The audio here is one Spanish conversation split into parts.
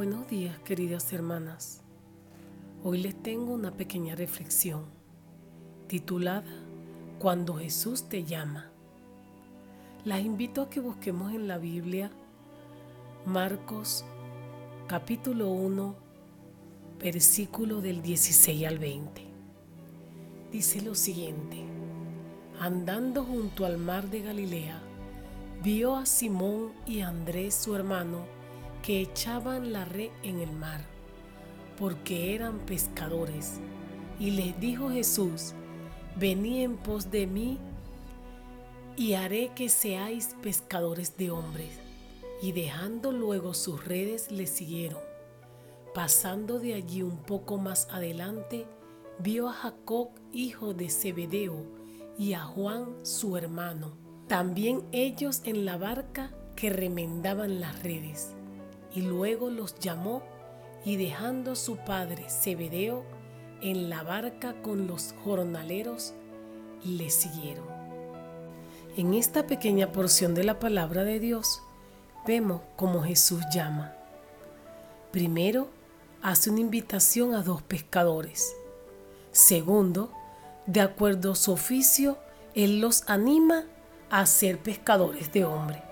Buenos días, queridas hermanas. Hoy les tengo una pequeña reflexión titulada Cuando Jesús te llama. Las invito a que busquemos en la Biblia Marcos capítulo 1, versículo del 16 al 20. Dice lo siguiente, andando junto al mar de Galilea, vio a Simón y a Andrés su hermano que echaban la red en el mar, porque eran pescadores. Y les dijo Jesús, venid en pos de mí y haré que seáis pescadores de hombres. Y dejando luego sus redes le siguieron. Pasando de allí un poco más adelante, vio a Jacob, hijo de Zebedeo, y a Juan, su hermano, también ellos en la barca que remendaban las redes. Y luego los llamó y dejando a su padre Zebedeo en la barca con los jornaleros, le siguieron. En esta pequeña porción de la palabra de Dios, vemos cómo Jesús llama. Primero, hace una invitación a dos pescadores. Segundo, de acuerdo a su oficio, Él los anima a ser pescadores de hombre.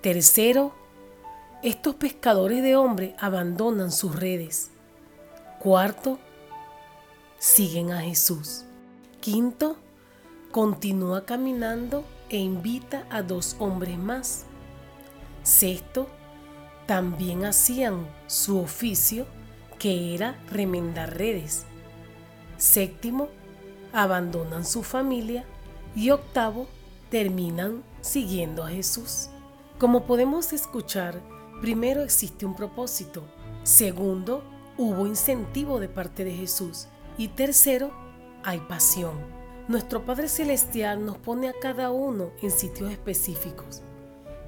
Tercero, estos pescadores de hombre abandonan sus redes. Cuarto, siguen a Jesús. Quinto, continúa caminando e invita a dos hombres más. Sexto, también hacían su oficio que era remendar redes. Séptimo, abandonan su familia. Y octavo, terminan siguiendo a Jesús. Como podemos escuchar, primero existe un propósito. Segundo, hubo incentivo de parte de Jesús. Y tercero, hay pasión. Nuestro Padre Celestial nos pone a cada uno en sitios específicos.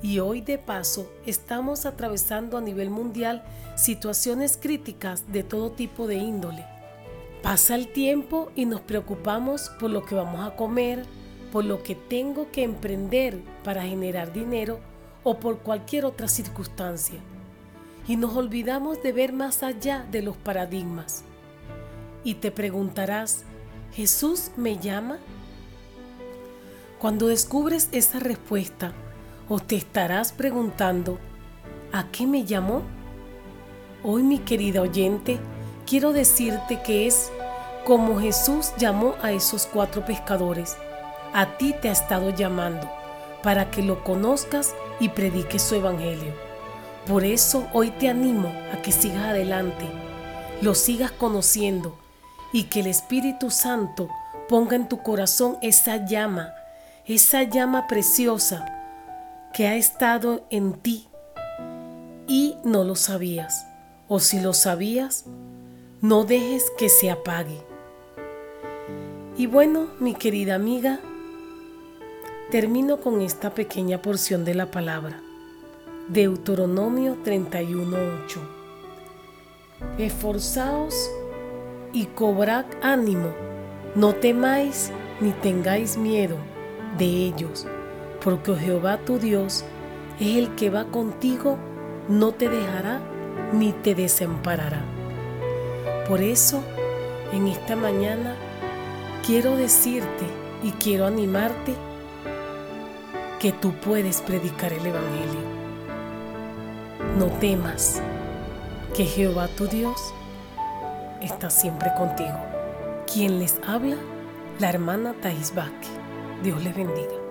Y hoy de paso estamos atravesando a nivel mundial situaciones críticas de todo tipo de índole. Pasa el tiempo y nos preocupamos por lo que vamos a comer, por lo que tengo que emprender para generar dinero o por cualquier otra circunstancia. Y nos olvidamos de ver más allá de los paradigmas. Y te preguntarás, ¿Jesús me llama? Cuando descubres esa respuesta, o te estarás preguntando, ¿a qué me llamó? Hoy mi querida oyente, quiero decirte que es como Jesús llamó a esos cuatro pescadores. A ti te ha estado llamando para que lo conozcas y prediques su evangelio. Por eso hoy te animo a que sigas adelante, lo sigas conociendo y que el Espíritu Santo ponga en tu corazón esa llama, esa llama preciosa que ha estado en ti y no lo sabías. O si lo sabías, no dejes que se apague. Y bueno, mi querida amiga, termino con esta pequeña porción de la palabra. Deuteronomio 31.8. Esforzaos y cobrad ánimo, no temáis ni tengáis miedo de ellos porque Jehová tu Dios es el que va contigo, no te dejará ni te desamparará. Por eso, en esta mañana, quiero decirte y quiero animarte que tú puedes predicar el Evangelio. No temas, que Jehová tu Dios está siempre contigo. Quien les habla, la hermana Thais Vázquez. Dios les bendiga.